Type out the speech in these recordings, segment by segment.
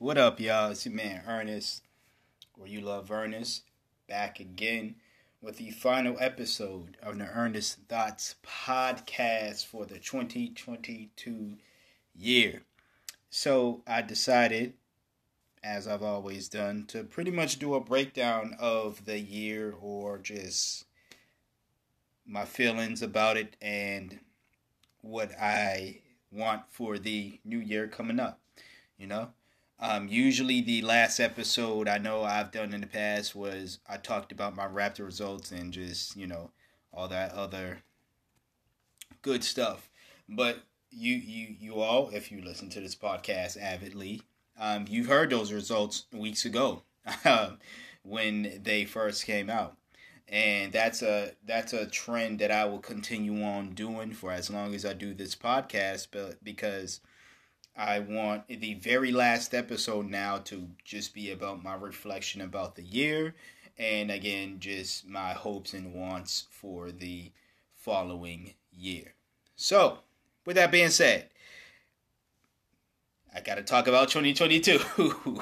What up, y'all? It's your man Ernest, or you love Ernest, back again with the final episode of the Ernest Thoughts podcast for the 2022 year. So I decided, as I've always done, to pretty much do a breakdown of the year or just my feelings about it and what I want for the new year coming up, you know? Um, usually, the last episode I know I've done in the past was I talked about my Raptor results and just you know all that other good stuff. But you you you all, if you listen to this podcast avidly, um, you've heard those results weeks ago when they first came out, and that's a that's a trend that I will continue on doing for as long as I do this podcast. But because I want the very last episode now to just be about my reflection about the year and again just my hopes and wants for the following year. So, with that being said, I got to talk about 2022.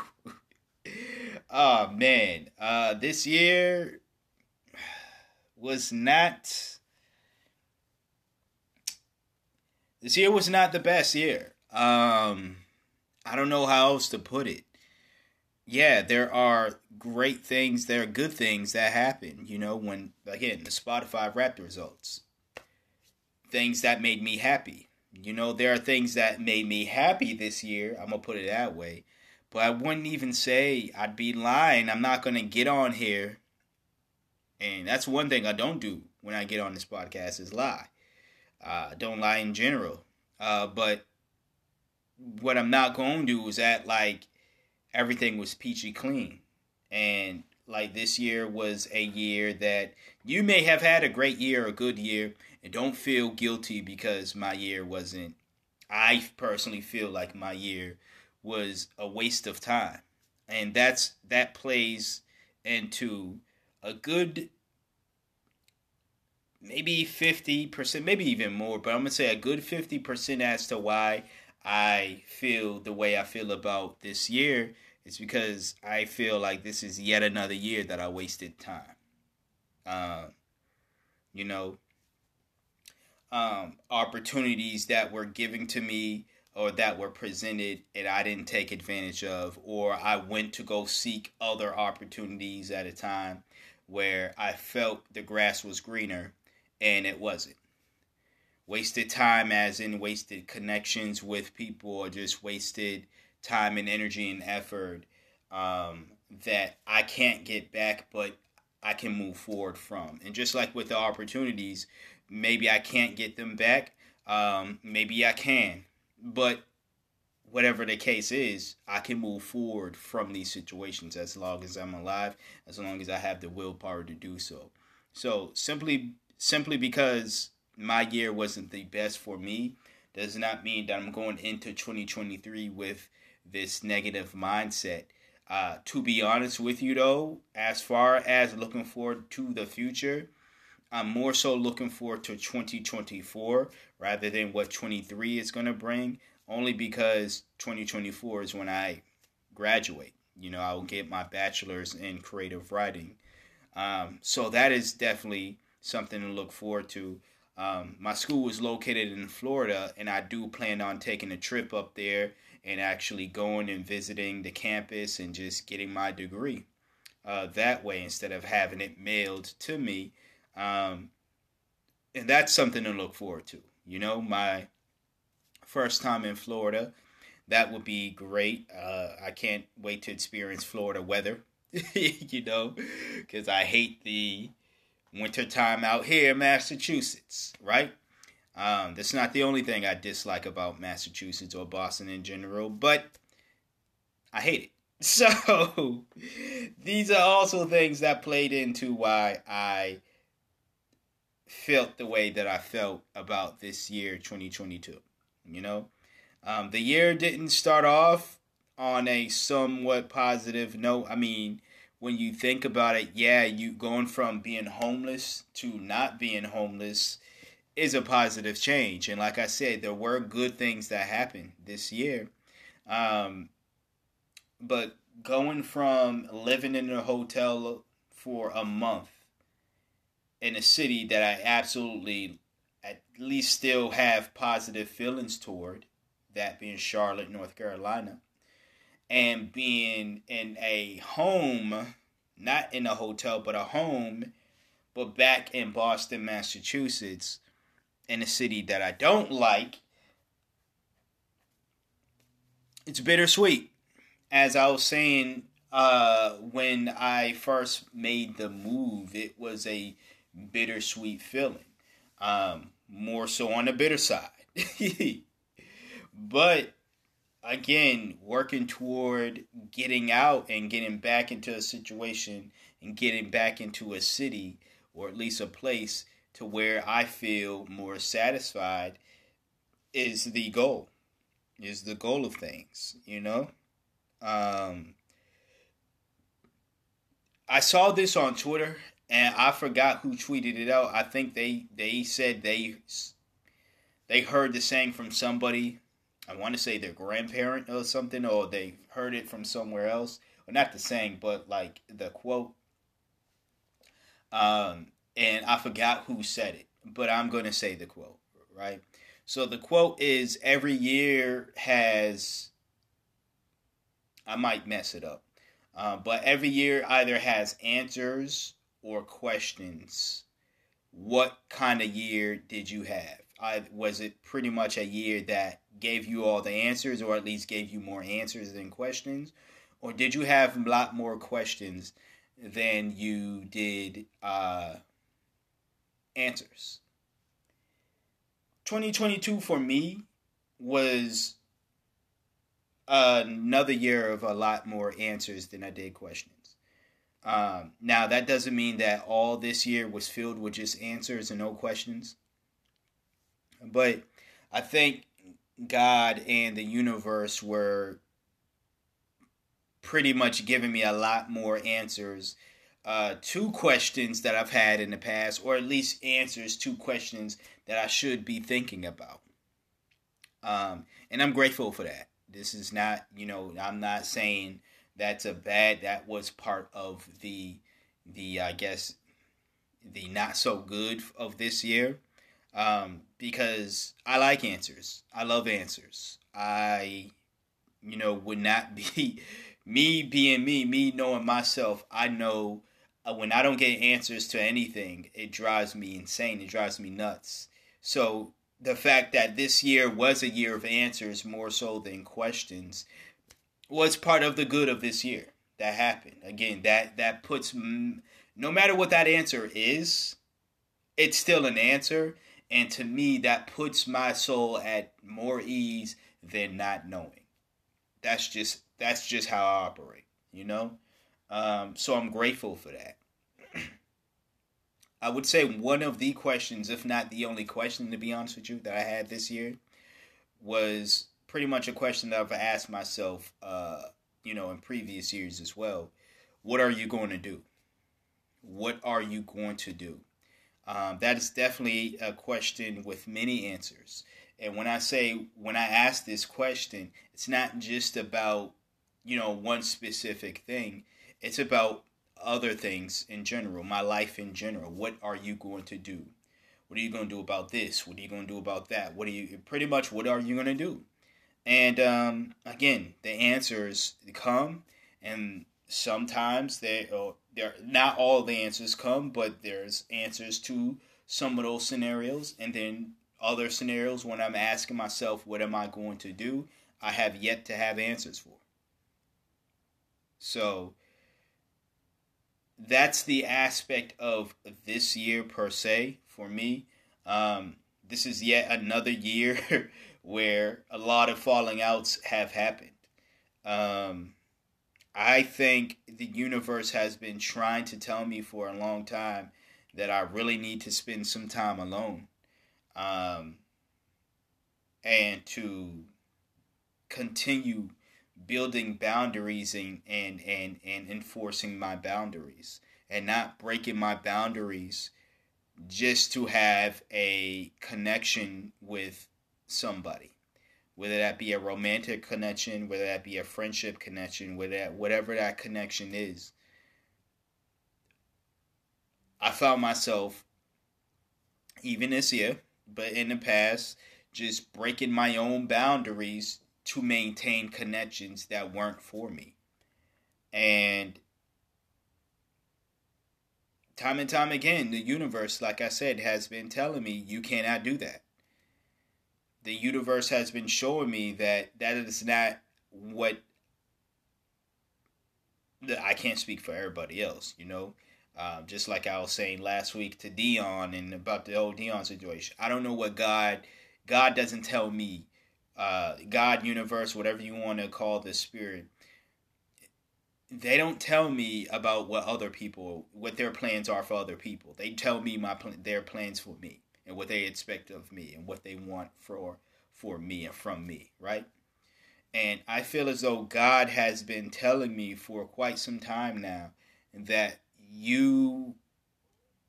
oh man, uh this year was not this year was not the best year. Um, I don't know how else to put it. Yeah, there are great things, there are good things that happen, you know, when, again, the Spotify Wrapped results. Things that made me happy. You know, there are things that made me happy this year. I'm going to put it that way. But I wouldn't even say I'd be lying. I'm not going to get on here. And that's one thing I don't do when I get on this podcast is lie. Uh, don't lie in general. Uh, but what I'm not going to do is act like everything was peachy clean. And like this year was a year that you may have had a great year, a good year, and don't feel guilty because my year wasn't. I personally feel like my year was a waste of time. And that's that plays into a good maybe 50%, maybe even more, but I'm going to say a good 50% as to why I feel the way I feel about this year is because I feel like this is yet another year that I wasted time. Um, you know, um, opportunities that were given to me or that were presented and I didn't take advantage of, or I went to go seek other opportunities at a time where I felt the grass was greener and it wasn't wasted time as in wasted connections with people or just wasted time and energy and effort um, that I can't get back, but I can move forward from. And just like with the opportunities, maybe I can't get them back. Um, maybe I can, but whatever the case is, I can move forward from these situations as long as I'm alive, as long as I have the willpower to do so. So simply, simply because my year wasn't the best for me does not mean that I'm going into 2023 with this negative mindset. Uh, to be honest with you, though, as far as looking forward to the future, I'm more so looking forward to 2024 rather than what 23 is going to bring, only because 2024 is when I graduate. You know, I will get my bachelor's in creative writing. Um, so that is definitely something to look forward to. Um, my school is located in Florida, and I do plan on taking a trip up there and actually going and visiting the campus and just getting my degree uh, that way instead of having it mailed to me. Um, and that's something to look forward to. You know, my first time in Florida, that would be great. Uh, I can't wait to experience Florida weather, you know, because I hate the wintertime out here in Massachusetts, right? Um, that's not the only thing I dislike about Massachusetts or Boston in general, but I hate it. So these are also things that played into why I felt the way that I felt about this year 2022. You know, um, the year didn't start off on a somewhat positive note. I mean, when you think about it, yeah, you going from being homeless to not being homeless is a positive change. And like I said, there were good things that happened this year. Um, but going from living in a hotel for a month in a city that I absolutely at least still have positive feelings toward, that being Charlotte, North Carolina, and being in a home, not in a hotel, but a home, but back in Boston, Massachusetts, in a city that I don't like, it's bittersweet. As I was saying uh, when I first made the move, it was a bittersweet feeling. Um, more so on the bitter side. but again, working toward getting out and getting back into a situation and getting back into a city or at least a place to where I feel more satisfied is the goal. Is the goal of things, you know? Um, I saw this on Twitter and I forgot who tweeted it out. I think they they said they they heard the saying from somebody. I want to say their grandparent or something, or they heard it from somewhere else. Well, not the saying, but like the quote. Um, and I forgot who said it, but I'm going to say the quote, right? So the quote is every year has I might mess it up. Uh, but every year either has answers or questions, what kind of year did you have? I, was it pretty much a year that gave you all the answers, or at least gave you more answers than questions? Or did you have a lot more questions than you did uh, answers? 2022 for me was another year of a lot more answers than I did questions. Um, now, that doesn't mean that all this year was filled with just answers and no questions. But I think God and the universe were pretty much giving me a lot more answers uh, to questions that I've had in the past, or at least answers to questions that I should be thinking about. Um, and I'm grateful for that. This is not, you know, I'm not saying that's a bad that was part of the the I guess the not so good of this year um, because I like answers. I love answers. I you know would not be me being me, me knowing myself. I know uh, when I don't get answers to anything, it drives me insane. It drives me nuts. So the fact that this year was a year of answers more so than questions was part of the good of this year that happened. Again, that that puts no matter what that answer is, it's still an answer, and to me, that puts my soul at more ease than not knowing. That's just that's just how I operate, you know. Um, so I'm grateful for that. I would say one of the questions, if not the only question, to be honest with you, that I had this year was pretty much a question that I've asked myself, uh, you know, in previous years as well. What are you going to do? What are you going to do? Um, that is definitely a question with many answers. And when I say, when I ask this question, it's not just about, you know, one specific thing, it's about other things in general, my life in general. What are you going to do? What are you going to do about this? What are you going to do about that? What are you, pretty much, what are you going to do? And um, again, the answers come, and sometimes they oh, they're not all the answers come, but there's answers to some of those scenarios, and then other scenarios when I'm asking myself, what am I going to do? I have yet to have answers for. So that's the aspect of this year per se for me. Um, this is yet another year where a lot of falling outs have happened. Um, I think the universe has been trying to tell me for a long time that I really need to spend some time alone um, and to continue building boundaries and, and, and, and enforcing my boundaries and not breaking my boundaries just to have a connection with somebody, whether that be a romantic connection, whether that be a friendship connection, whether that, whatever that connection is. I found myself, even this year, but in the past, just breaking my own boundaries to maintain connections that weren't for me. And time and time again, the universe, like I said, has been telling me you cannot do that. The universe has been showing me that that is not what I can't speak for everybody else, you know. Um, just like I was saying last week to Dion and about the old Dion situation. I don't know what God, God doesn't tell me, uh, God, universe, whatever you want to call the spirit, they don't tell me about what other people, what their plans are for other people. They tell me my their plans for me and what they expect of me and what they want for for me and from me, right? And I feel as though God has been telling me for quite some time now that you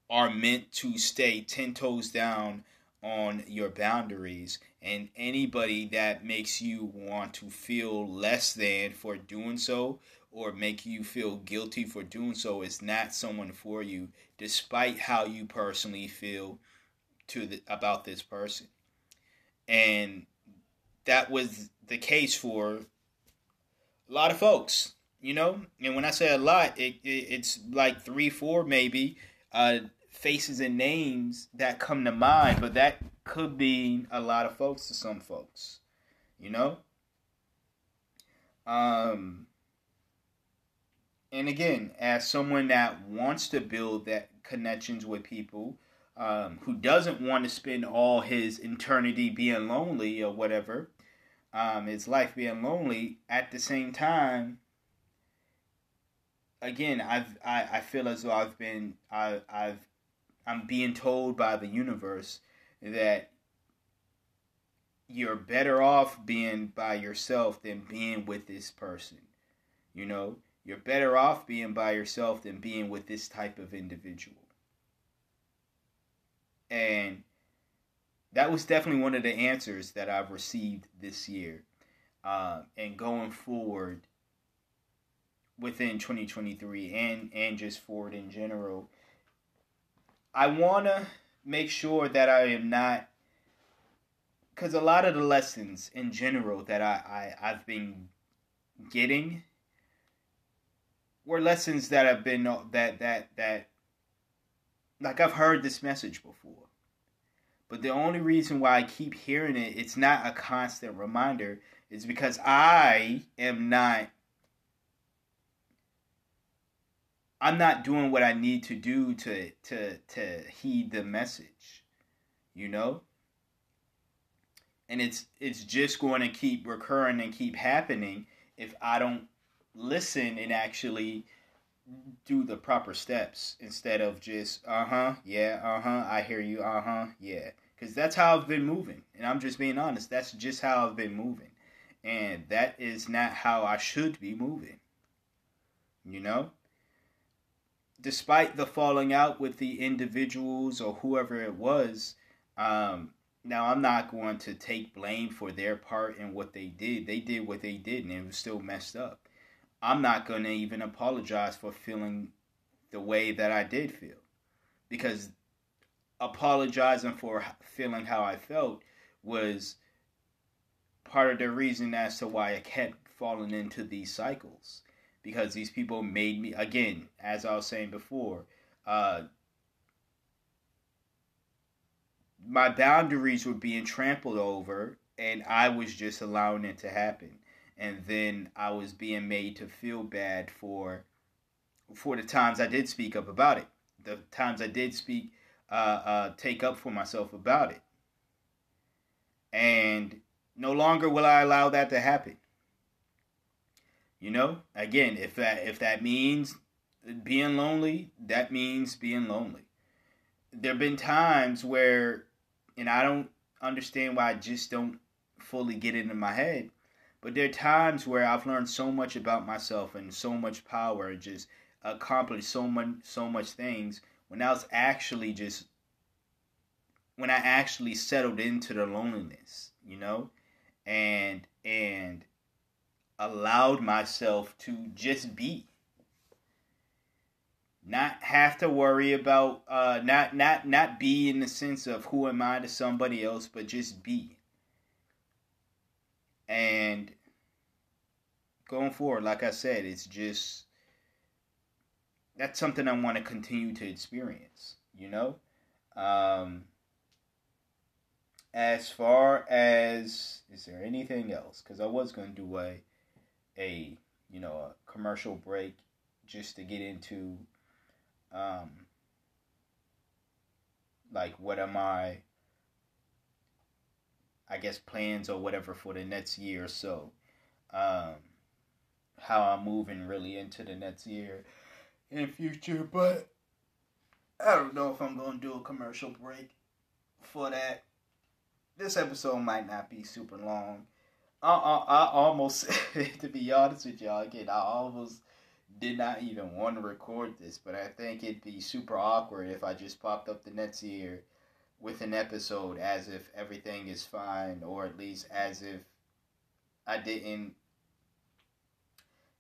are meant to stay 10 toes down on your boundaries and anybody that makes you want to feel less than for doing so or make you feel guilty for doing so is not someone for you despite how you personally feel to the, about this person. And that was the case for a lot of folks you know? And when i say a lot it, it it's like three four maybe uh faces and names that come to mind but that could be a lot of folks to some folks you know? Um and again as someone that wants to build that connections with people um, who doesn't want to spend all his eternity being lonely or whatever um, his life being lonely at the same time again, I've I, I feel as though I've been I I've I'm being told by the universe that you're better off being by yourself than being with this person. You know, you're better off being by yourself than being with this type of individual. And that was definitely one of the answers that I've received this year. Uh, and going forward, within 2023 and and just forward in general i want to make sure that i am not because a lot of the lessons in general that I, I i've been getting were lessons that have been that that that like i've heard this message before but the only reason why i keep hearing it it's not a constant reminder is because i am not I'm not doing what I need to do to to to heed the message. You know? And it's it's just going to keep recurring and keep happening if I don't listen and actually do the proper steps instead of just uh-huh, yeah, uh-huh, I hear you, uh-huh, yeah. Cuz that's how I've been moving. And I'm just being honest, that's just how I've been moving. And that is not how I should be moving. You know? despite the falling out with the individuals or whoever it was, um, now I'm not going to take blame for their part in what they did. They did what they did and it was still messed up. I'm not going to even apologize for feeling the way that I did feel because apologizing for feeling how I felt was part of the reason as to why I kept falling into these cycles because these people made me again, as I was saying before, uh, my boundaries were being trampled over, and I was just allowing it to happen. And then I was being made to feel bad for for the times I did speak up about it, the times I did speak, uh, uh, take up for myself about it. And no longer will I allow that to happen. You know, again, if that if that means being lonely, that means being lonely. There've been times where and I don't understand why I just don't fully get it in my head. But there are times where I've learned so much about myself and so much power and just accomplished so much so much things when I was actually just when I actually settled into the loneliness, you know? and and allowed myself to just be not have to worry about uh not not not be in the sense of who am I to somebody else, but just be. And going forward, like I said, it's just that's something I want to continue to experience, you know? Um as far as is there anything else? Because I was gonna do a a you know a commercial break just to get into um, like what am I I guess plans or whatever for the next year or so. Um, how I'm moving really into the next year in future, but I don't know if I'm gonna do a commercial break for that. This episode might not be super long. I, I, I almost, to be honest with y'all, again, I almost did not even want to record this, but I think it'd be super awkward if I just popped up the next year with an episode as if everything is fine, or at least as if I didn't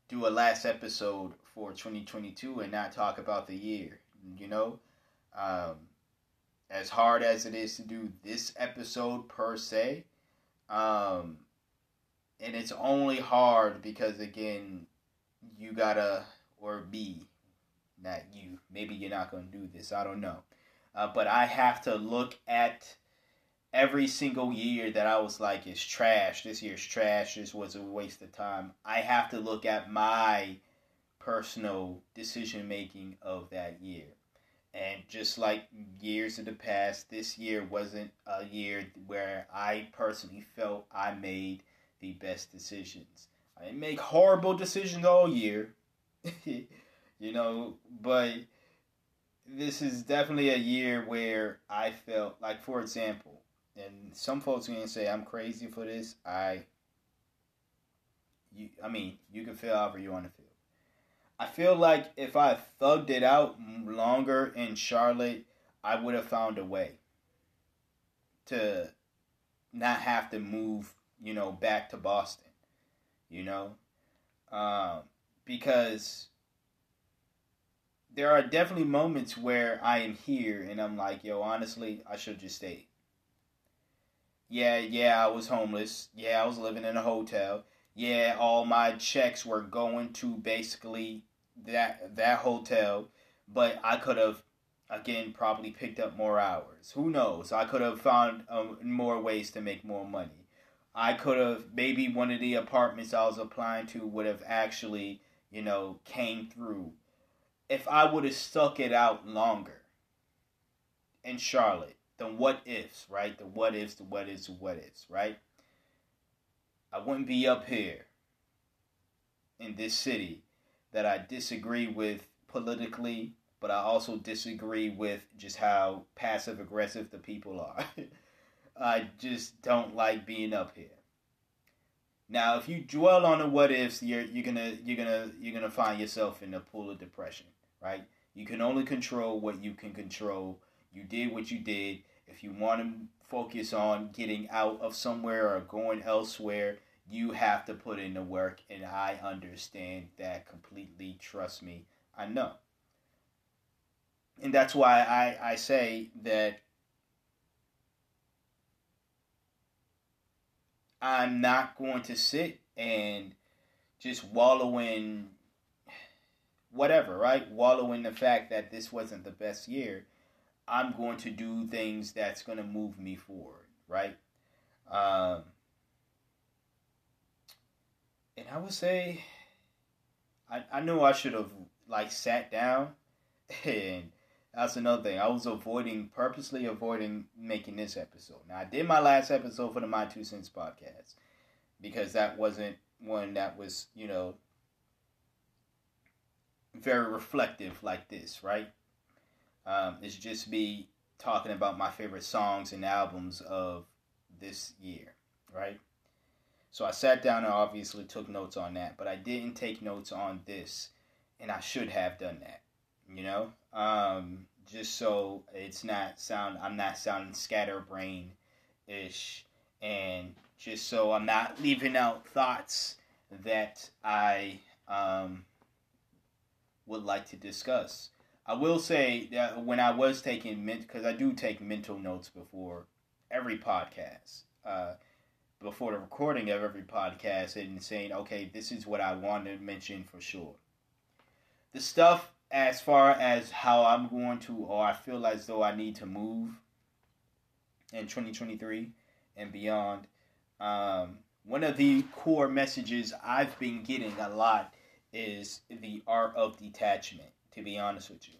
do a last episode for 2022 and not talk about the year. You know, um, as hard as it is to do this episode per se, um, and it's only hard because again you gotta or be not you. Maybe you're not gonna do this. I don't know. Uh, but i have to look at every single year that i was like it's trash. This year's trash. This was a waste of time. I have to look at my personal decision making of that year. And just like years of the past this year wasn't a year where i personally felt i made the best decisions. I make horrible decisions all year, you know, but this is definitely a year where I felt like, for example, and some folks gonna say I'm crazy for this. I, you, I mean, you can feel however you want to feel. I feel like if I thugged it out longer in Charlotte, I would have found a way to not have to move, you know, back to Boston you know, um, because there are definitely moments where I am here and I'm like, yo, honestly, I should just stay. Yeah, yeah, I was homeless. Yeah, I was living in a hotel. Yeah, all my checks were going to basically that that hotel, but I could have again probably picked up more hours. Who knows? I could have found um, more ways to make more money. I could have maybe one of the apartments I was applying to would have actually, you know, came through if I would have stuck it out longer in Charlotte. The what ifs, right? The what ifs, the what ifs, the what ifs, right? I wouldn't be up here in this city that I disagree with politically, but I also disagree with just how passive aggressive the people are. I just don't like being up here. Now, if you dwell on the what ifs, you're you're gonna you're gonna you're gonna find yourself in a pool of depression, right? You can only control what you can control. You did what you did. If you want to focus on getting out of somewhere or going elsewhere, you have to put in the work, and I understand that completely. Trust me, I know. And that's why I, I say that I'm not going to sit and just wallow in whatever, right? Wallow in the fact that this wasn't the best year. I'm going to do things that's going to move me forward, right? Um, and I would say, I, I know I should have like sat down and that's another thing. I was avoiding, purposely avoiding making this episode. Now, I did my last episode for the My Two Cents podcast because that wasn't one that was, you know, very reflective like this, right? Um, it's just me talking about my favorite songs and albums of this year, right? So I sat down and obviously took notes on that, but I didn't take notes on this, and I should have done that you know, um, just so it's not sound I'm not sounding scatterbrain ish and just so I'm not leaving out thoughts that I um, would like to discuss. I will say that when I was taking because I do take mental notes before every podcast, uh, before the recording of every podcast, and saying, okay, this is what I want to mention for sure. The stuff as far as how I'm going to, or I feel as though I need to move in 2023 and beyond. Um, one of the core messages I've been getting a lot is the art of detachment, to be honest with you.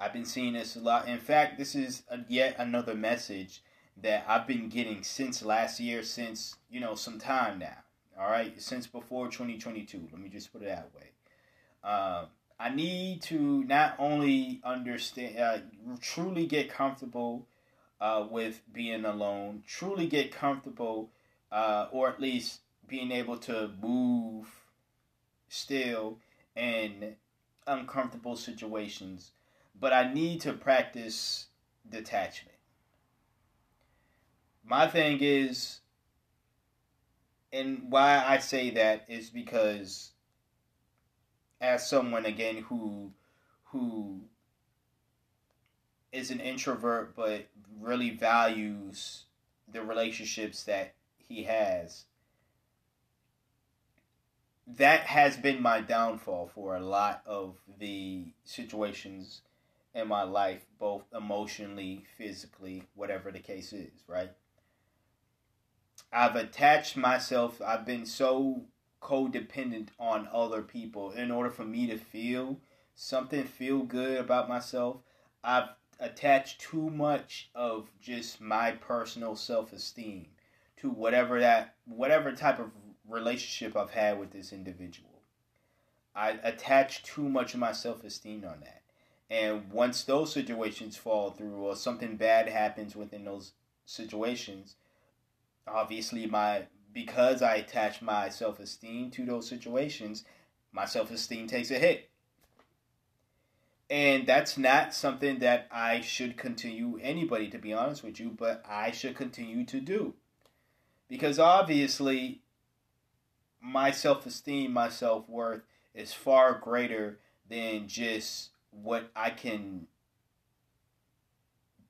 I've been seeing this a lot. In fact, this is a, yet another message that I've been getting since last year, since, you know, some time now. All right, since before 2022. Let me just put it that way. Um, I need to not only understand, uh, truly get comfortable uh, with being alone, truly get comfortable, uh, or at least being able to move still in uncomfortable situations. But I need to practice detachment. My thing is, and why I say that is because as someone again who who is an introvert but really values the relationships that he has that has been my downfall for a lot of the situations in my life both emotionally physically whatever the case is right? I've attached myself i've been so codependent on other people. In order for me to feel something feel good about myself i've attached too much of just my personal self-esteem to whatever that whatever type of relationship I've had with this individual. I attach too much of my self-esteem on that. And once those situations fall through or something bad happens within those situations, obviously my because I attach my self esteem to those situations, my self esteem takes a hit. And that's not something that I should continue, anybody to be honest with you, but I should continue to do. Because obviously, my self esteem, my self worth is far greater than just what I can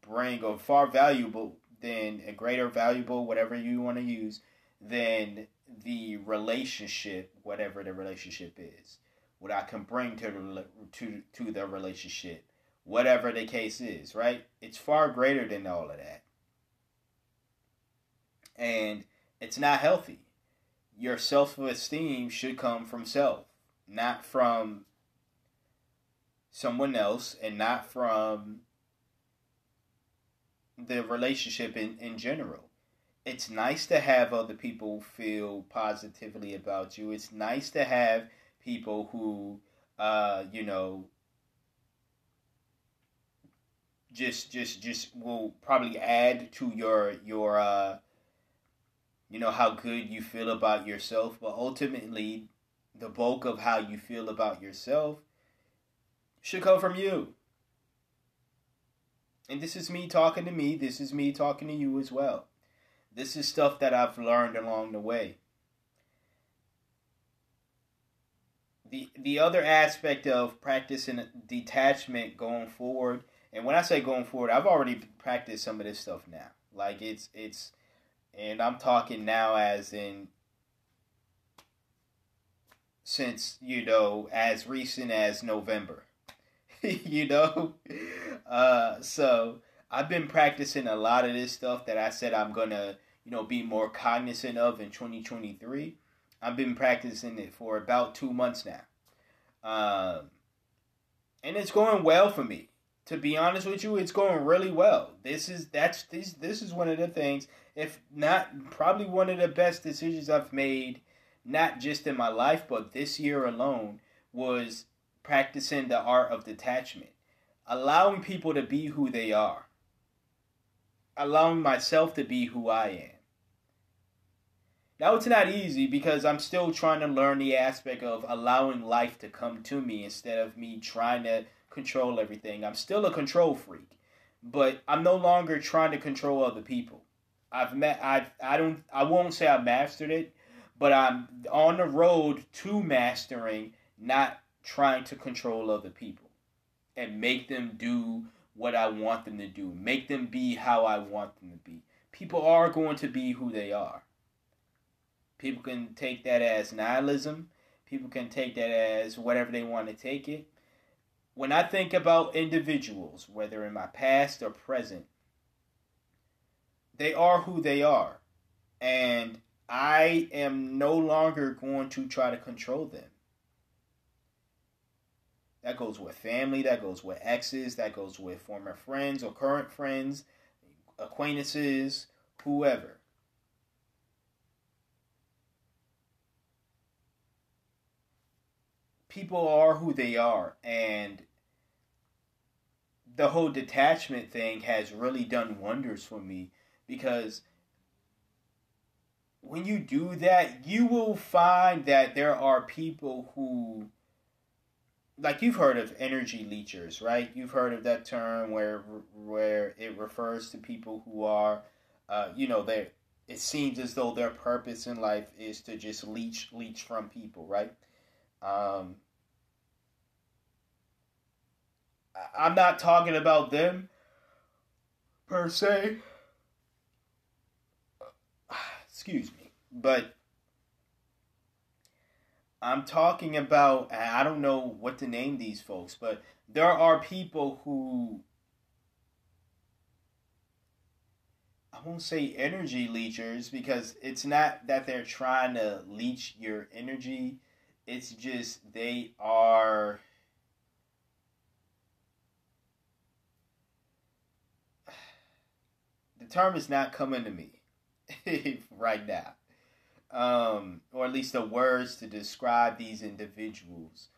bring, or far valuable than a greater valuable, whatever you want to use, than the relationship, whatever the relationship is, what I can bring to the, to to the relationship, whatever the case is, right? It's far greater than all of that, and it's not healthy. Your self esteem should come from self, not from someone else, and not from the relationship in, in general it's nice to have other people feel positively about you. It's nice to have people who, uh, you know, just just just will probably add to your your uh, you know how good you feel about yourself. But ultimately, the bulk of how you feel about yourself should come from you. And this is me talking to me. This is me talking to you as well. This is stuff that I've learned along the way. The the other aspect of practicing detachment going forward, and when I say going forward, I've already practiced some of this stuff now. Like it's it's and I'm talking now as in since you know as recent as November. you know? Uh so I've been practicing a lot of this stuff that I said I'm gonna you know, be more cognizant of in 2023. I've been practicing it for about two months now. Um, and it's going well for me. To be honest with you, it's going really well. This is that's this this is one of the things, if not probably one of the best decisions I've made, not just in my life, but this year alone, was practicing the art of detachment. Allowing people to be who they are. Allowing myself to be who I am. Now it's not easy because I'm still trying to learn the aspect of allowing life to come to me instead of me trying to control everything. I'm still a control freak, but I'm no longer trying to control other people. I've met I I don't I won't say I mastered it, but I'm on the road to mastering not trying to control other people and make them do what I want them to do. Make them be how I want them to be. People are going to be who they are. People can take that as nihilism. People can take that as whatever they want to take it. When I think about individuals, whether in my past or present, they are who they are. And I am no longer going to try to control them. That goes with family, that goes with exes, that goes with former friends or current friends, acquaintances, whoever. People are who they are, and the whole detachment thing has really done wonders for me because when you do that, you will find that there are people who like you've heard of energy leechers, right? You've heard of that term where where it refers to people who are, uh, you know, they it seems as though their purpose in life is to just leech leech from people, right? Um, I'm not talking about them per se. Excuse me, but I'm talking about, I don't know what to name these folks, but there are people who, I won't say energy leechers because it's not that they're trying to leech your energy. It's just they are. The term is not coming to me right now um, or at least the words to describe these individuals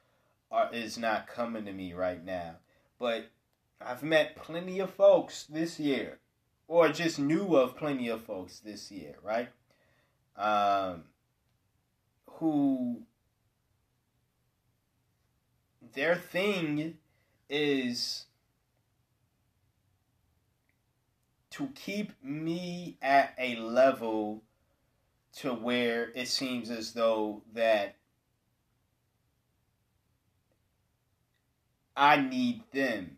are is not coming to me right now. But I've met plenty of folks this year, or just knew of plenty of folks this year, right? Um, who their thing is to keep me at a level to where it seems as though that I need them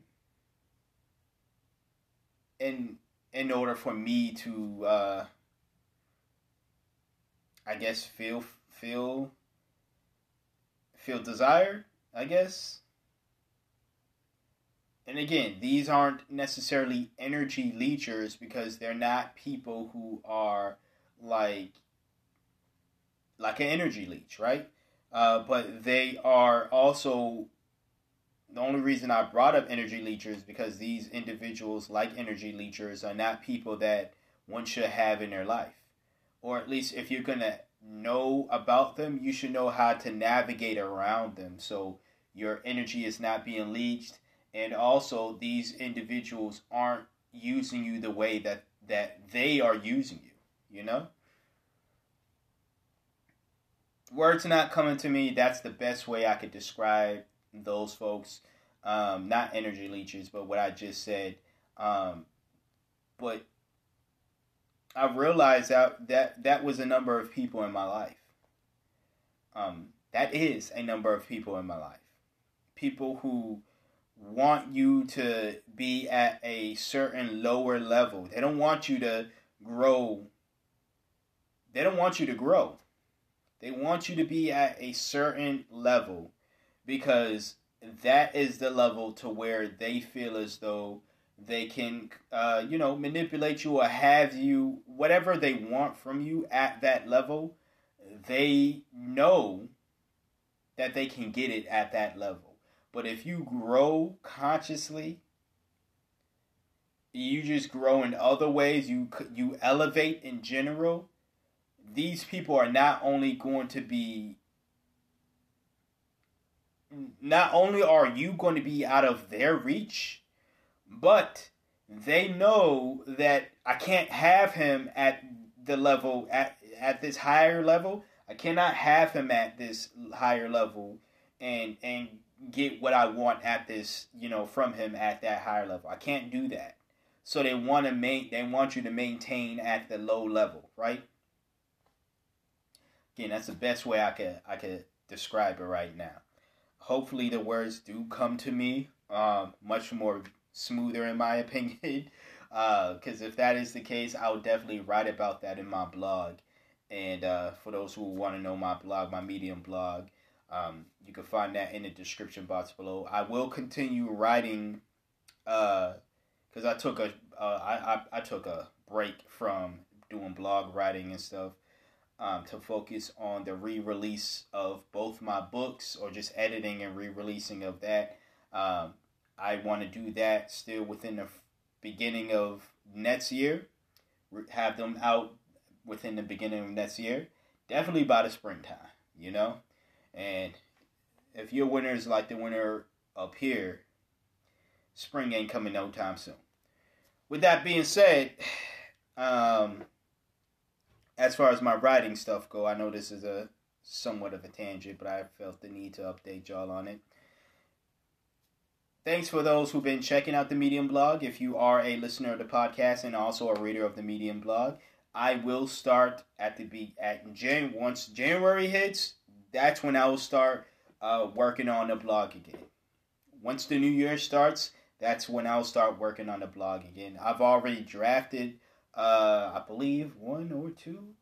in in order for me to uh, I guess feel feel feel desired, I guess. And again, these aren't necessarily energy leechers because they're not people who are like like an energy leech, right? Uh, but they are also the only reason I brought up energy leechers because these individuals, like energy leechers, are not people that one should have in their life. Or at least if you're to know about them, you should know how to navigate around them so your energy is not being leached. And also, these individuals aren't using you the way that, that they are using you, you know? words not coming to me. That's the best way I could describe those folks. Um, not energy leeches, but what I just said. Um, but I realized that, that that was a number of people in my life. Um, that is a number of people in my life. People who want you to be at a certain lower level. They don't want you to grow. They don't want you to grow. They want you to be at a certain level because that is the level to where they feel as though they can, uh, you know, manipulate you or have you, whatever they want from you at that level, they know that they can get it at that level. But if you grow consciously, you just grow in other ways, you you elevate in general, these people are not only going to be not only are you going to be out of their reach, but they know that I can't have him at the level at at this higher level. I cannot have him at this higher level and and get what I want at this, you know, from him at that higher level. I can't do that. so they want to make they want you to maintain at the low level, right? Again, that's the best way I could I could describe it right now. Hopefully, the words do come to me um, much more smoother, in my opinion. Because uh, if that is the case, I'll definitely write about that in my blog. And uh, for those who want to know my blog, my Medium blog, um, you can find that in the description box below. I will continue writing because uh, I took a uh, I, I, I took a break from doing blog writing and stuff um, to focus on the re-release of both my books or just editing and re-releasing of that. Um, I want to do that still within the beginning of next year. Have them out within the beginning of next year. Definitely by the springtime, you know. And if your winter is like the winter up here, spring ain't coming no time soon. With that being said, um, as far as my writing stuff go, I know this is a somewhat of a tangent, but I felt the need to update y'all on it. Thanks for those who've been checking out the Medium blog. If you are a listener of the podcast and also a reader of the Medium blog, I will start at the be at Jan once January hits. That's when I will start uh, working on the blog again. Once the new year starts, that's when I'll start working on the blog again. I've already drafted, uh, I believe, one or two.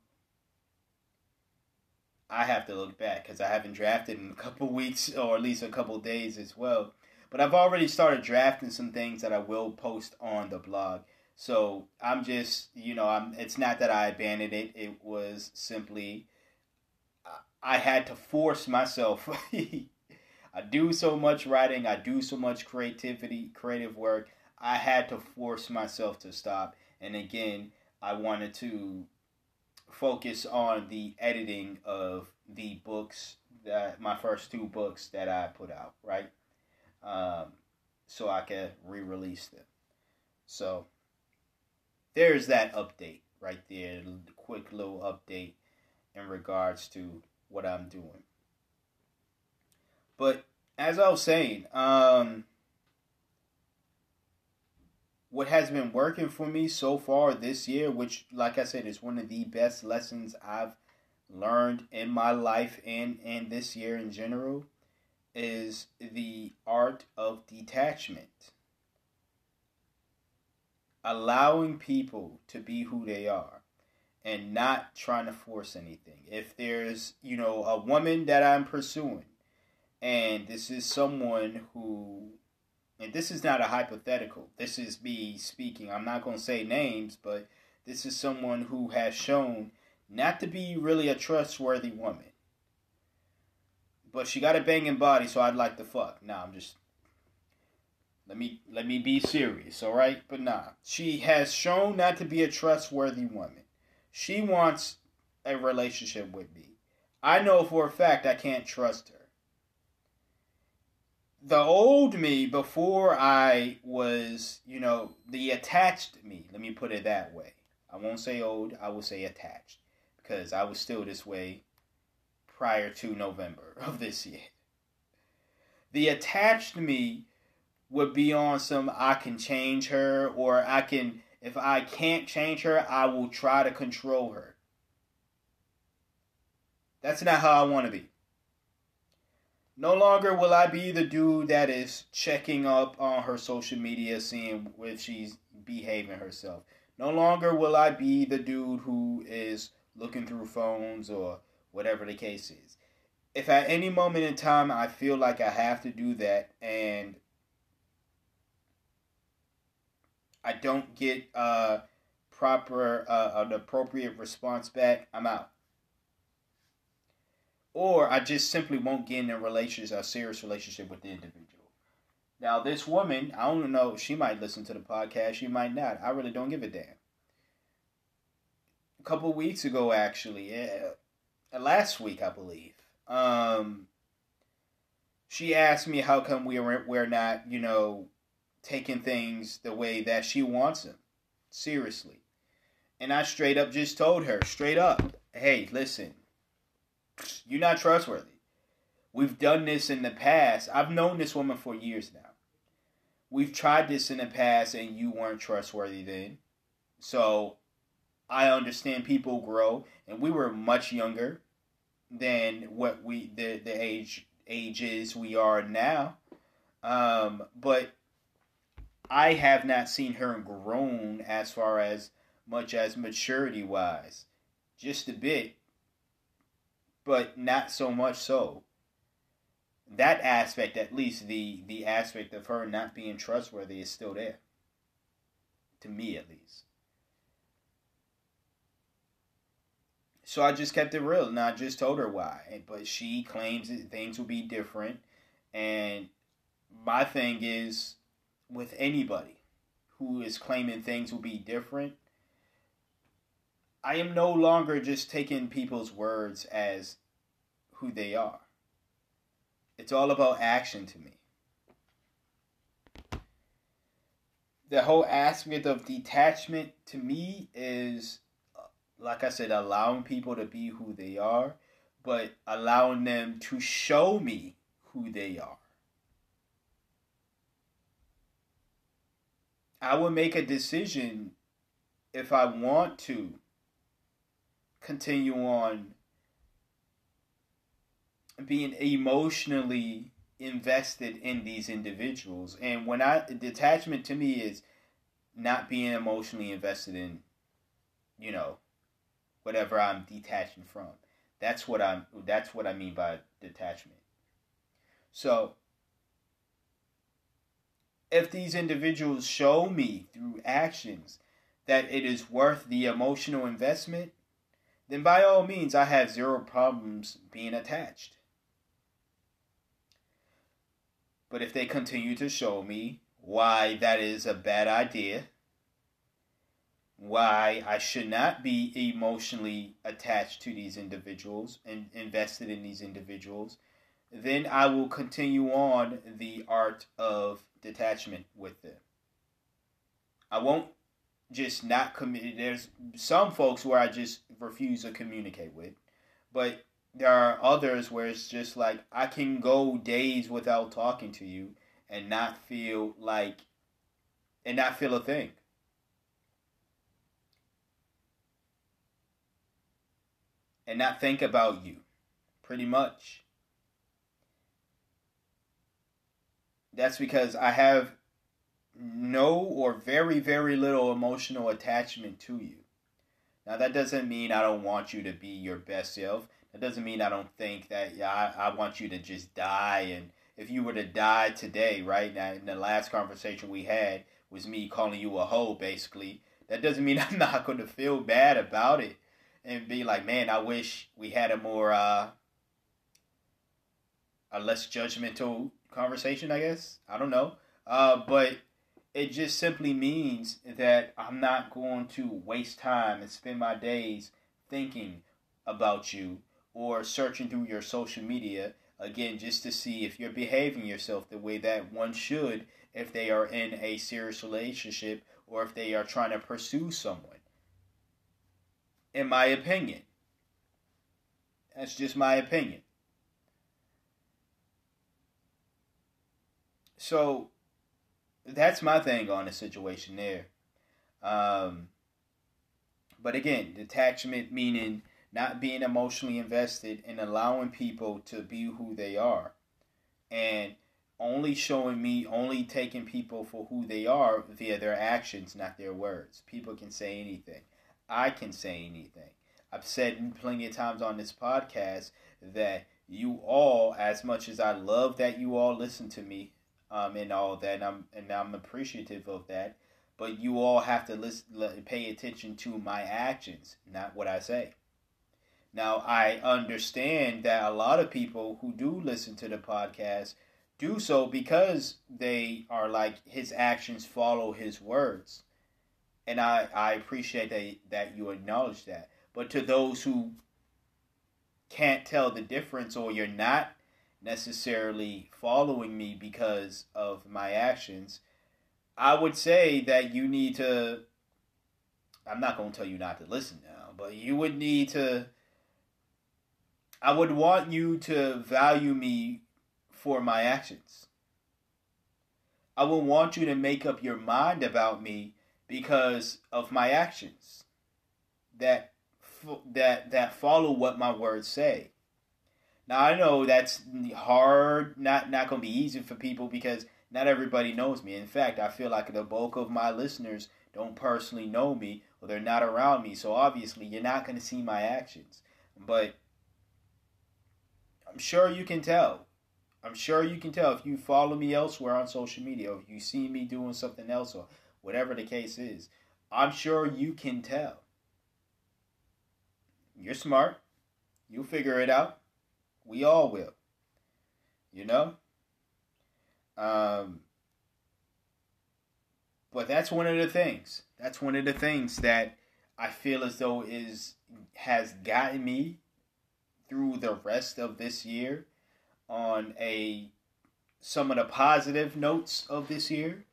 I have to look back because I haven't drafted in a couple weeks or at least a couple days as well. But I've already started drafting some things that I will post on the blog. So I'm just, you know, I'm. It's not that I abandoned it. It was simply I had to force myself. I do so much writing, I do so much creativity, creative work. I had to force myself to stop. And again, I wanted to focus on the editing of the books that my first two books that I put out, right? Um, so I can re-release them. So there's that update right there, quick little update in regards to what I'm doing. But as I was saying, um, what has been working for me so far this year, which, like I said, is one of the best lessons I've learned in my life and and this year in general, is the art of detachment. Allowing people to be who they are and not trying to force anything. If there's, you know, a woman that I'm pursuing, and this is someone who, and this is not a hypothetical, this is me speaking. I'm not going to say names, but this is someone who has shown not to be really a trustworthy woman. But she got a banging body, so I'd like to fuck. Nah, I'm just let me let me be serious, all right? But nah, she has shown not to be a trustworthy woman. She wants a relationship with me. I know for a fact I can't trust her. The old me before I was, you know, the attached me, let me put it that way. I won't say old, I will say attached because I was still this way prior to November of this year. The attached me would be on some I can change her or I can if I can't change her, I will try to control her. That's not how I want to be. No longer will I be the dude that is checking up on her social media, seeing if she's behaving herself. No longer will I be the dude who is looking through phones or whatever the case is. If at any moment in time I feel like I have to do that and I don't get uh, proper uh, an appropriate response back, I'm out. Or I just simply won't get in a relationship, a serious relationship with the individual. Now, this woman, I don't know, she might listen to the podcast, she might not. I really don't give a damn. A couple weeks ago, actually, yeah, last week, I believe, um, she asked me how come we are, we're not, you know, taking things the way that she wants them. Seriously. And I straight up just told her, straight up, hey, listen, you're not trustworthy. We've done this in the past. I've known this woman for years now. we've tried this in the past and you weren't trustworthy then. So I understand people grow and we were much younger than what we the the age ages we are now. Um, but I have not seen her grown as far as much as maturity wise. Just a bit. But not so much so. That aspect, at least the the aspect of her not being trustworthy is still there. To me at least. So I just kept it real and I just told her why. But she claims that things will be different. And my thing is with anybody who is claiming things will be different, I am no longer just taking people's words as who they are. It's all about action to me. The whole aspect of detachment to me is like I said, allowing people to be who they are, but allowing them to show me who they are. I will make a decision if I want to continue on being emotionally invested in these individuals. And when I detachment to me is not being emotionally invested in, you know, whatever I'm detaching from. That's what I'm that's what I mean by detachment. So if these individuals show me through actions that it is worth the emotional investment, then by all means I have zero problems being attached. But if they continue to show me why that is a bad idea, why I should not be emotionally attached to these individuals and invested in these individuals, then I will continue on the art of detachment with them. I won't just not commit. There's some folks where I just refuse to communicate with, but there are others where it's just like I can go days without talking to you and not feel like and not feel a thing. and not think about you, pretty much. That's because I have no or very, very little emotional attachment to you. Now, that doesn't mean I don't want you to be your best self. That doesn't mean I don't think that, yeah, I, I want you to just die. And if you were to die today, right, now, in the last conversation we had was me calling you a hoe, basically, that doesn't mean I'm not going to feel bad about it and be like, man, I wish we had a more uh, a less judgmental conversation. I guess I don't know, uh, but it just simply means that I'm not going to waste time and spend my days thinking about you or searching through your social media again just to see if you're behaving yourself the way that one should if they are in a serious relationship or if they are trying to pursue someone in my opinion. That's just my opinion. So that's my thing on the situation there. Um, but again, detachment meaning not being emotionally invested and allowing people to be who they are. And only showing me, only taking people for who they are via their actions, not their words. People can say anything. I can say anything. I've said plenty of times on this podcast that you all, as much as I love that you all listen to me, um, and all that, and I'm and I'm appreciative of that, but you all have to listen, pay attention to my actions, not what I say. Now I understand that a lot of people who do listen to the podcast do so because they are like his actions follow his words and I, I appreciate that that you acknowledge that. But to those who can't tell the difference or you're not necessarily following me because of my actions, I would say that you need to I'm not going to tell you not to listen now, but you would need to I would want you to value me for my actions. I would want you to make up your mind about me because of my actions that that that follow what my words say. Now I know that's hard, not not to be easy for people because not everybody knows me. In fact, I feel like the bulk of my listeners don't personally know me or they're not around me. So obviously, you're not to see my actions. But I'm sure you can tell. I'm sure you can tell if you follow me elsewhere on social media, or if you see me doing something else, or whatever the case is. I'm sure you can tell. You're smart. You'll figure it out. We all will. You know? Um, but that's one of the things. That's one of the things that I feel as though is has gotten me through the rest of this year on a some of the positive notes of this year.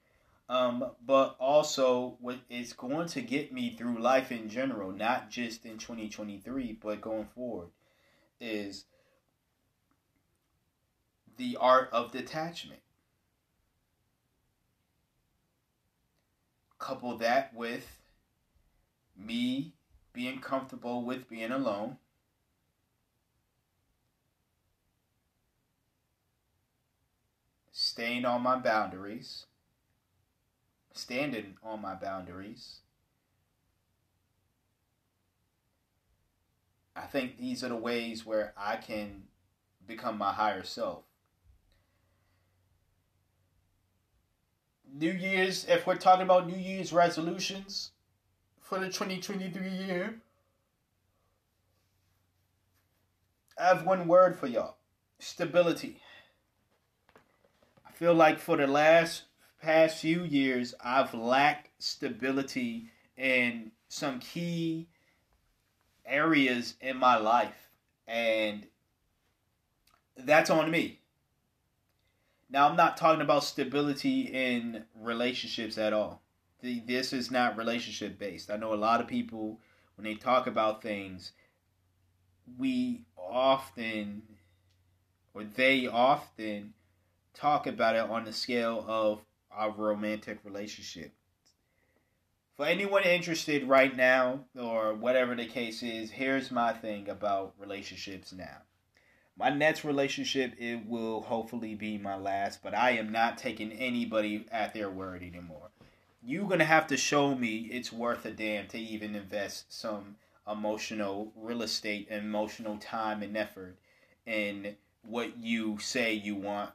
Um, but also what is going to get me through life in general, not just in 2023, but going forward, is the art of detachment. Couple that with me being comfortable with being alone. Staying on my boundaries. Standing on my boundaries. I think these are the ways where I can become my higher self. New Year's, if we're talking about New Year's resolutions for the 2023 year, I have one word for y'all stability. I feel like for the last past few years, I've lacked stability in some key areas in my life, and that's on me. Now, I'm not talking about stability in relationships at all. This is not relationship based. I know a lot of people, when they talk about things, we often, or they often, talk about it on the scale of our romantic relationship. For anyone interested right now, or whatever the case is, here's my thing about relationships now my next relationship it will hopefully be my last but i am not taking anybody at their word anymore. You're gonna have to show me it's worth a damn to even invest some emotional real estate emotional time and effort in what you say you want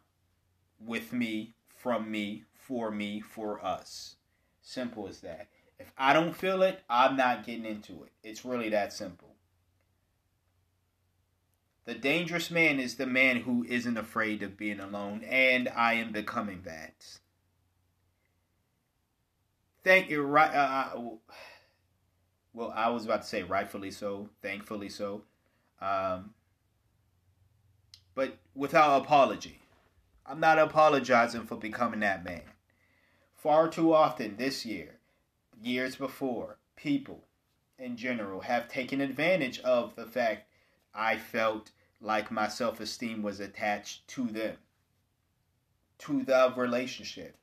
with me from me for me for us. Simple as that. If i don't feel it i'm not getting into it. It's really that simple the dangerous man is the man who isn't afraid of being alone, and I am becoming that. Thank you, right? Uh, uh well, I was about to say rightfully so, thankfully so, um, but without apology. I'm not apologizing for becoming that man. Far too often this year, years before, people in general have taken advantage of the fact I felt like my self esteem was attached to them, to the relationship.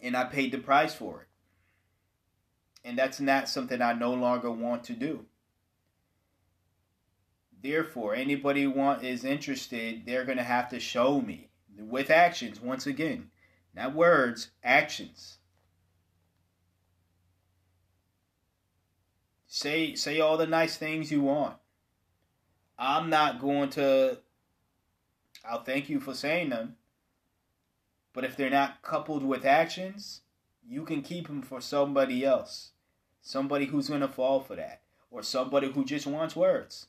And I paid the price for it. And that's not something I no longer want to do. Therefore, anybody want is interested, they're gonna have to show me with actions once again, not words, actions. Say say all the nice things you want. I'm not going to. I'll thank you for saying them. But if they're not coupled with actions, you can keep them for somebody else. Somebody who's going to fall for that. Or somebody who just wants words.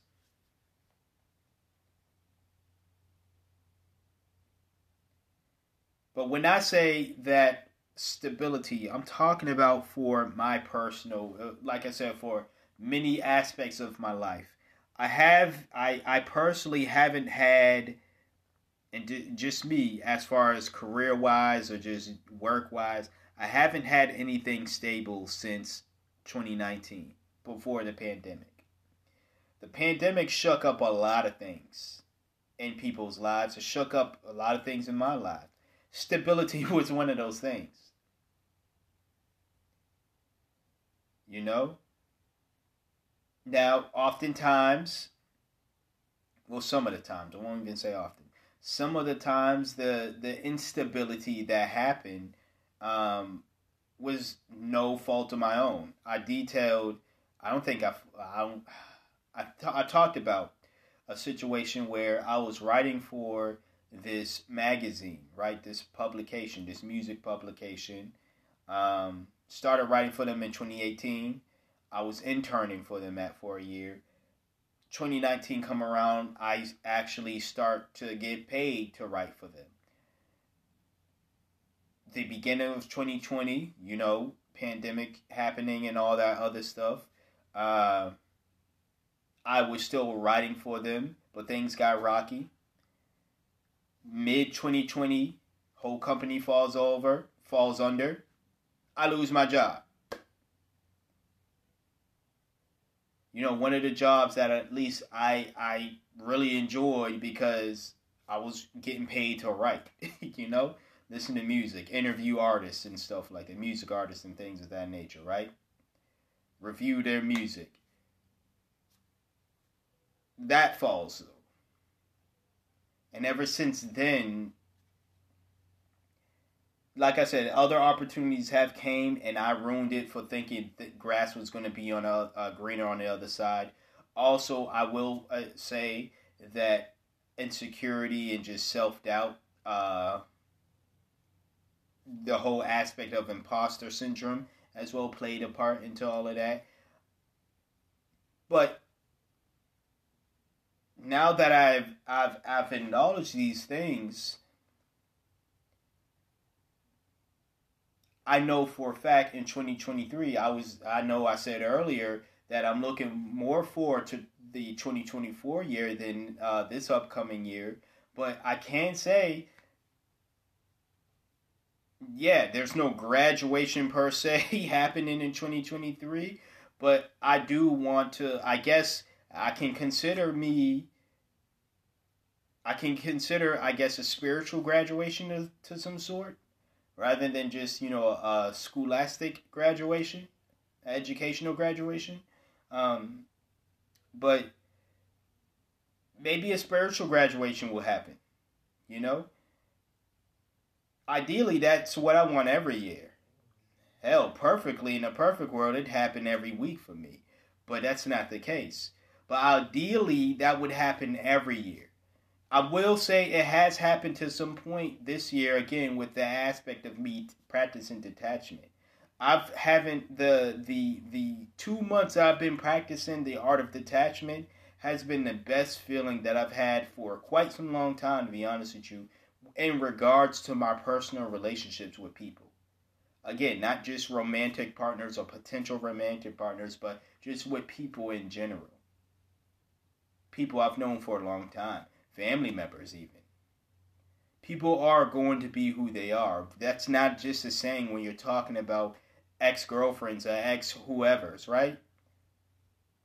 But when I say that stability, I'm talking about for my personal, uh, like I said, for many aspects of my life. I have I I personally haven't had and just me as far as career wise or just work wise, I haven't had anything stable since 2019 before the pandemic. The pandemic shook up a lot of things in people's lives. It shook up a lot of things in my life. stability was one of those things. You know? Now, oftentimes, well, some of the times, I won't even say often, some of the times the, the instability that happened um, was no fault of my own. I detailed, I don't think I, I, I, I talked about a situation where I was writing for this magazine, right? This publication, this music publication. Um, started writing for them in 2018. I was interning for them at for a year. 2019 come around, I actually start to get paid to write for them. The beginning of 2020, you know, pandemic happening and all that other stuff. Uh, I was still writing for them, but things got rocky. Mid 2020, whole company falls over, falls under. I lose my job. You know, one of the jobs that at least I I really enjoyed because I was getting paid to write, you know, listen to music, interview artists and stuff like that, music artists and things of that nature, right? Review their music. That falls. And ever since then, like I said, other opportunities have came, and I ruined it for thinking that grass was going to be on a, a, greener on the other side. Also, I will uh, say that insecurity and just self doubt, uh, the whole aspect of imposter syndrome as well played a part into all of that. But now that I've I've I've acknowledged these things I know for a fact in 2023, I was I know I said earlier that I'm looking more forward to the 2024 year than uh, this upcoming year. But I can say, yeah, there's no graduation per se happening in 2023. But I do want to. I guess I can consider me. I can consider, I guess, a spiritual graduation to, to some sort rather than just you know a scholastic graduation, educational graduation. Um, but maybe a spiritual graduation will happen. You know. Ideally, that's what I want every year. Hell, perfectly in a perfect world, it happen every week for me, but that's not the case. But ideally, that would happen every year. I will say it has happened to some point this year again with the aspect of me practicing detachment. I've haven't the the the two months I've been practicing the art of detachment has been the best feeling that I've had for quite some long time to be honest with you in regards to my personal relationships with people. Again, not just romantic partners or potential romantic partners, but just with people in general. People I've known for a long time family members, even. People are going to be who they are. That's not just a saying when you're talking about ex girlfriends or ex whoever's, right?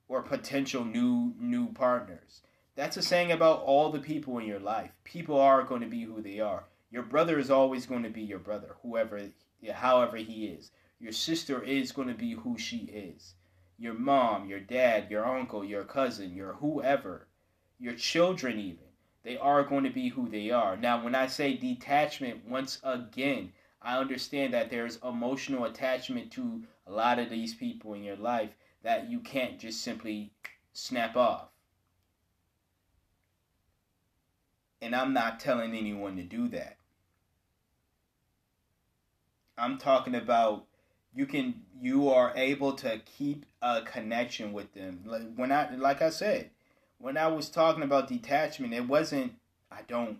Or potential new new partners. That's a saying about all the people in your life. People are going to be who they are. Your brother is always going to be your brother, whoever, however he is. Your sister is going to be who she is. Your mom, your dad, your uncle, your cousin, your whoever, your children, even they are going to be who they are. Now, when I say detachment, once again, I understand that there's emotional attachment to a lot of these people in your life that you can't just simply snap off. And I'm not telling anyone to do that. I'm talking about you can you are able to keep a connection with them. Like when I like I said, when I was talking about detachment, it wasn't, I don't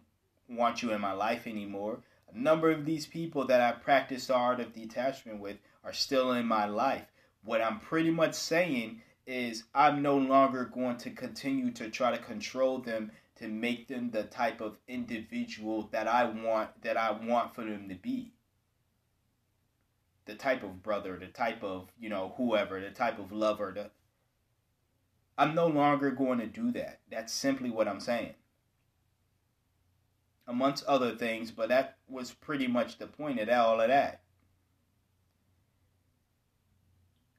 want you in my life anymore. A number of these people that I practice the art of detachment with are still in my life. What I'm pretty much saying is I'm no longer going to continue to try to control them to make them the type of individual that I want that I want for them to be. The type of brother, the type of, you know, whoever, the type of lover, the I'm no longer going to do that. That's simply what I'm saying. amongst other things, but that was pretty much the point of all of that.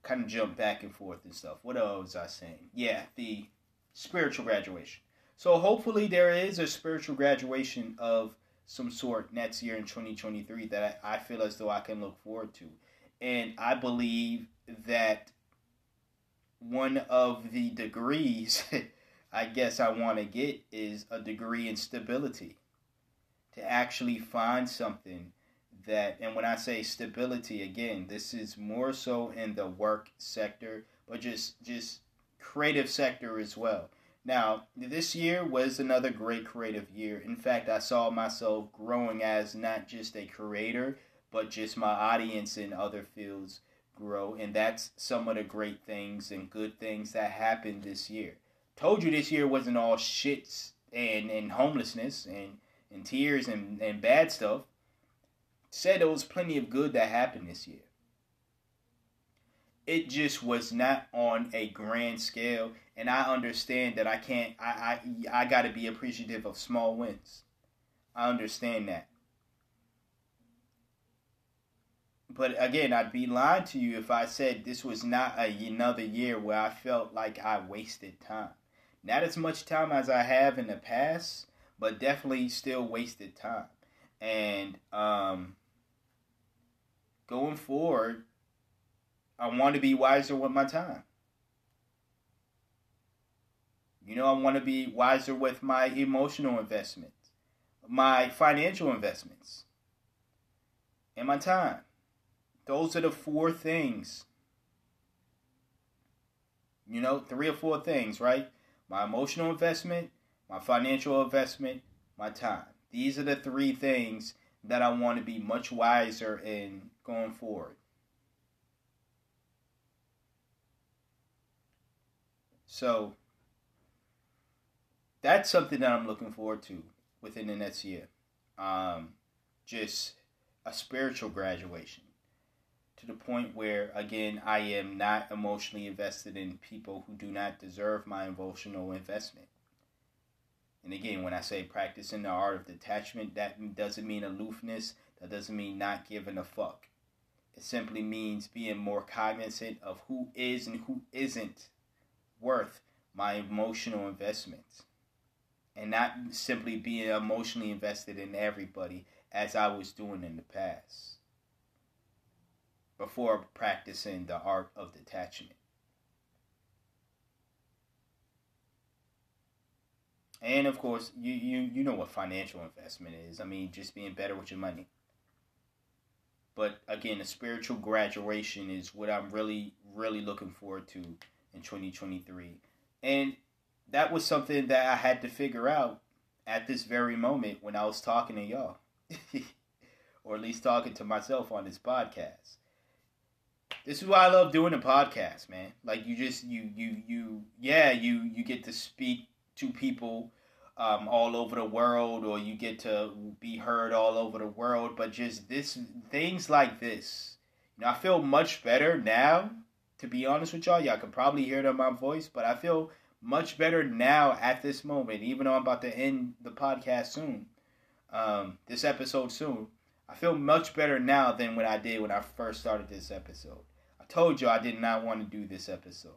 Kind of jump back and forth and stuff. What else was I saying? Yeah, the spiritual graduation. So hopefully there is a spiritual graduation of some sort next year in 2023 that I, I feel as though I can look forward to. And I believe that one of the degrees I guess I want to get is a degree in stability. To actually find something that, and when I say stability, again, this is more so in the work sector, but just just creative sector as well. Now, this year was another great creative year. In fact, I saw myself growing as not just a creator, but just my audience in other fields grow. And that's some of the great things and good things that happened this year. Told you this year wasn't all shits and, and homelessness and, and tears and, and bad stuff. Said there was plenty of good that happened this year it just was not on a grand scale and i understand that i can't i i, I got to be appreciative of small wins i understand that but again i'd be lying to you if i said this was not a, another year where i felt like i wasted time not as much time as i have in the past but definitely still wasted time and um going forward I want to be wiser with my time. You know, I want to be wiser with my emotional investments, my financial investments, and my time. Those are the four things. You know, three or four things, right? My emotional investment, my financial investment, my time. These are the three things that I want to be much wiser in going forward. So that's something that I'm looking forward to within the next year. Um, just a spiritual graduation to the point where, again, I am not emotionally invested in people who do not deserve my emotional investment. And again, when I say practicing the art of detachment, that doesn't mean aloofness. That doesn't mean not giving a fuck. It simply means being more cognizant of who is and who isn't worth my emotional investments and not simply being emotionally invested in everybody as I was doing in the past before practicing the art of detachment. And of course, you, you, you know what financial investment is. I mean, just being better with your money. But again, a spiritual graduation is what I'm really, really looking forward to in 2023. And that was something that I had to figure out at this very moment when I was talking to y'all. or at least talking to myself on this podcast. This is why I love doing a podcast, man. Like you just you you you yeah, you you get to speak to people um, all over the world or you get to be heard all over the world, but just this things like this. You know, I feel much better now to be honest with y'all. Y'all can probably hear it in my voice, but I feel much better now at this moment, even though I'm about to end the podcast soon, um, this episode soon. I feel much better now than what I did when I first started this episode. Told you I did not want to do this episode,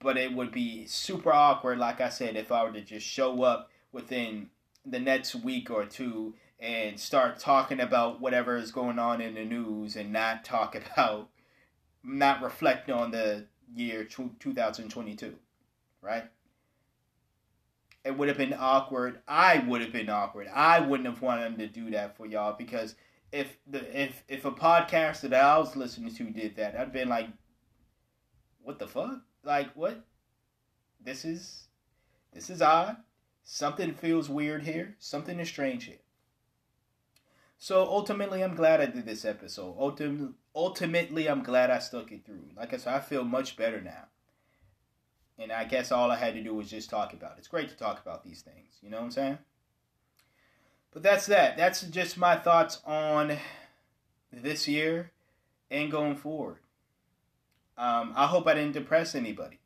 but it would be super awkward, like I said, if I were to just show up within the next week or two and start talking about whatever is going on in the news and not talk about not reflect on the year 2022, right? It would have been awkward. I would have been awkward. I wouldn't have wanted to do that for y'all because if the if if a podcaster that I was listening to did that, I'd been like, what the fuck? Like what? This is this is odd. Something feels weird here. Something is strange here. So ultimately, I'm glad I did this episode. Ultimately, ultimately, I'm glad I stuck it through. Like I said, I feel much better now. And I guess all I had to do was just talk about it. It's great to talk about these things. You know what I'm saying? But that's that. That's just my thoughts on this year and going forward. Um, I hope I didn't depress anybody.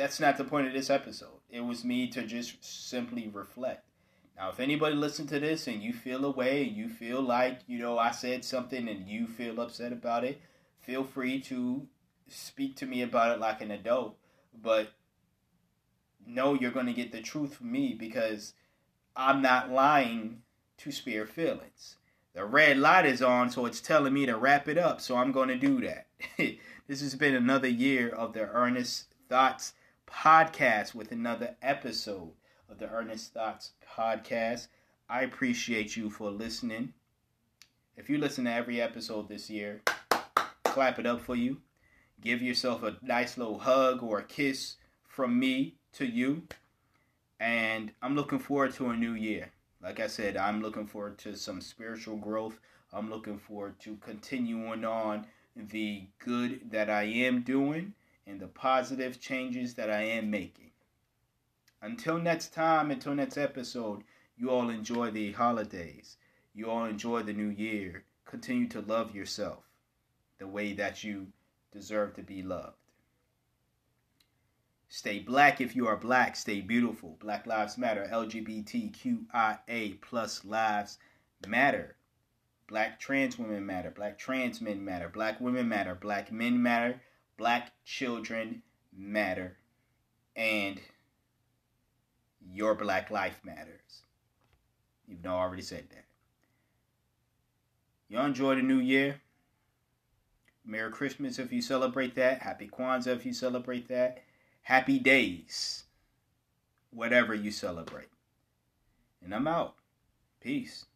that's not the point of this episode. It was me to just simply reflect. Now, if anybody listen to this and you feel a way and you feel like, you know, I said something and you feel upset about it, feel free to speak to me about it like an adult. But know you're going to get the truth from me because I'm not lying to spare feelings. The red light is on, so it's telling me to wrap it up, so I'm going to do that. this has been another year of the Earnest Thoughts podcast with another episode of the Earnest Thoughts podcast. I appreciate you for listening. If you listen to every episode this year, clap it up for you. Give yourself a nice little hug or a kiss from me to you. And I'm looking forward to a new year. Like I said, I'm looking forward to some spiritual growth. I'm looking forward to continuing on the good that I am doing and the positive changes that I am making. Until next time, until next episode, you all enjoy the holidays. You all enjoy the new year. Continue to love yourself the way that you deserve to be loved. Stay black if you are black. Stay beautiful. Black Lives Matter. LGBTQIA plus lives matter. Black trans women matter. Black trans men matter. Black women matter. Black men matter. Black children matter. And your black life matters. Even though I already said that. Y'all enjoy the new year. Merry Christmas if you celebrate that. Happy Kwanzaa if you celebrate that happy days, whatever you celebrate. And I'm out. Peace.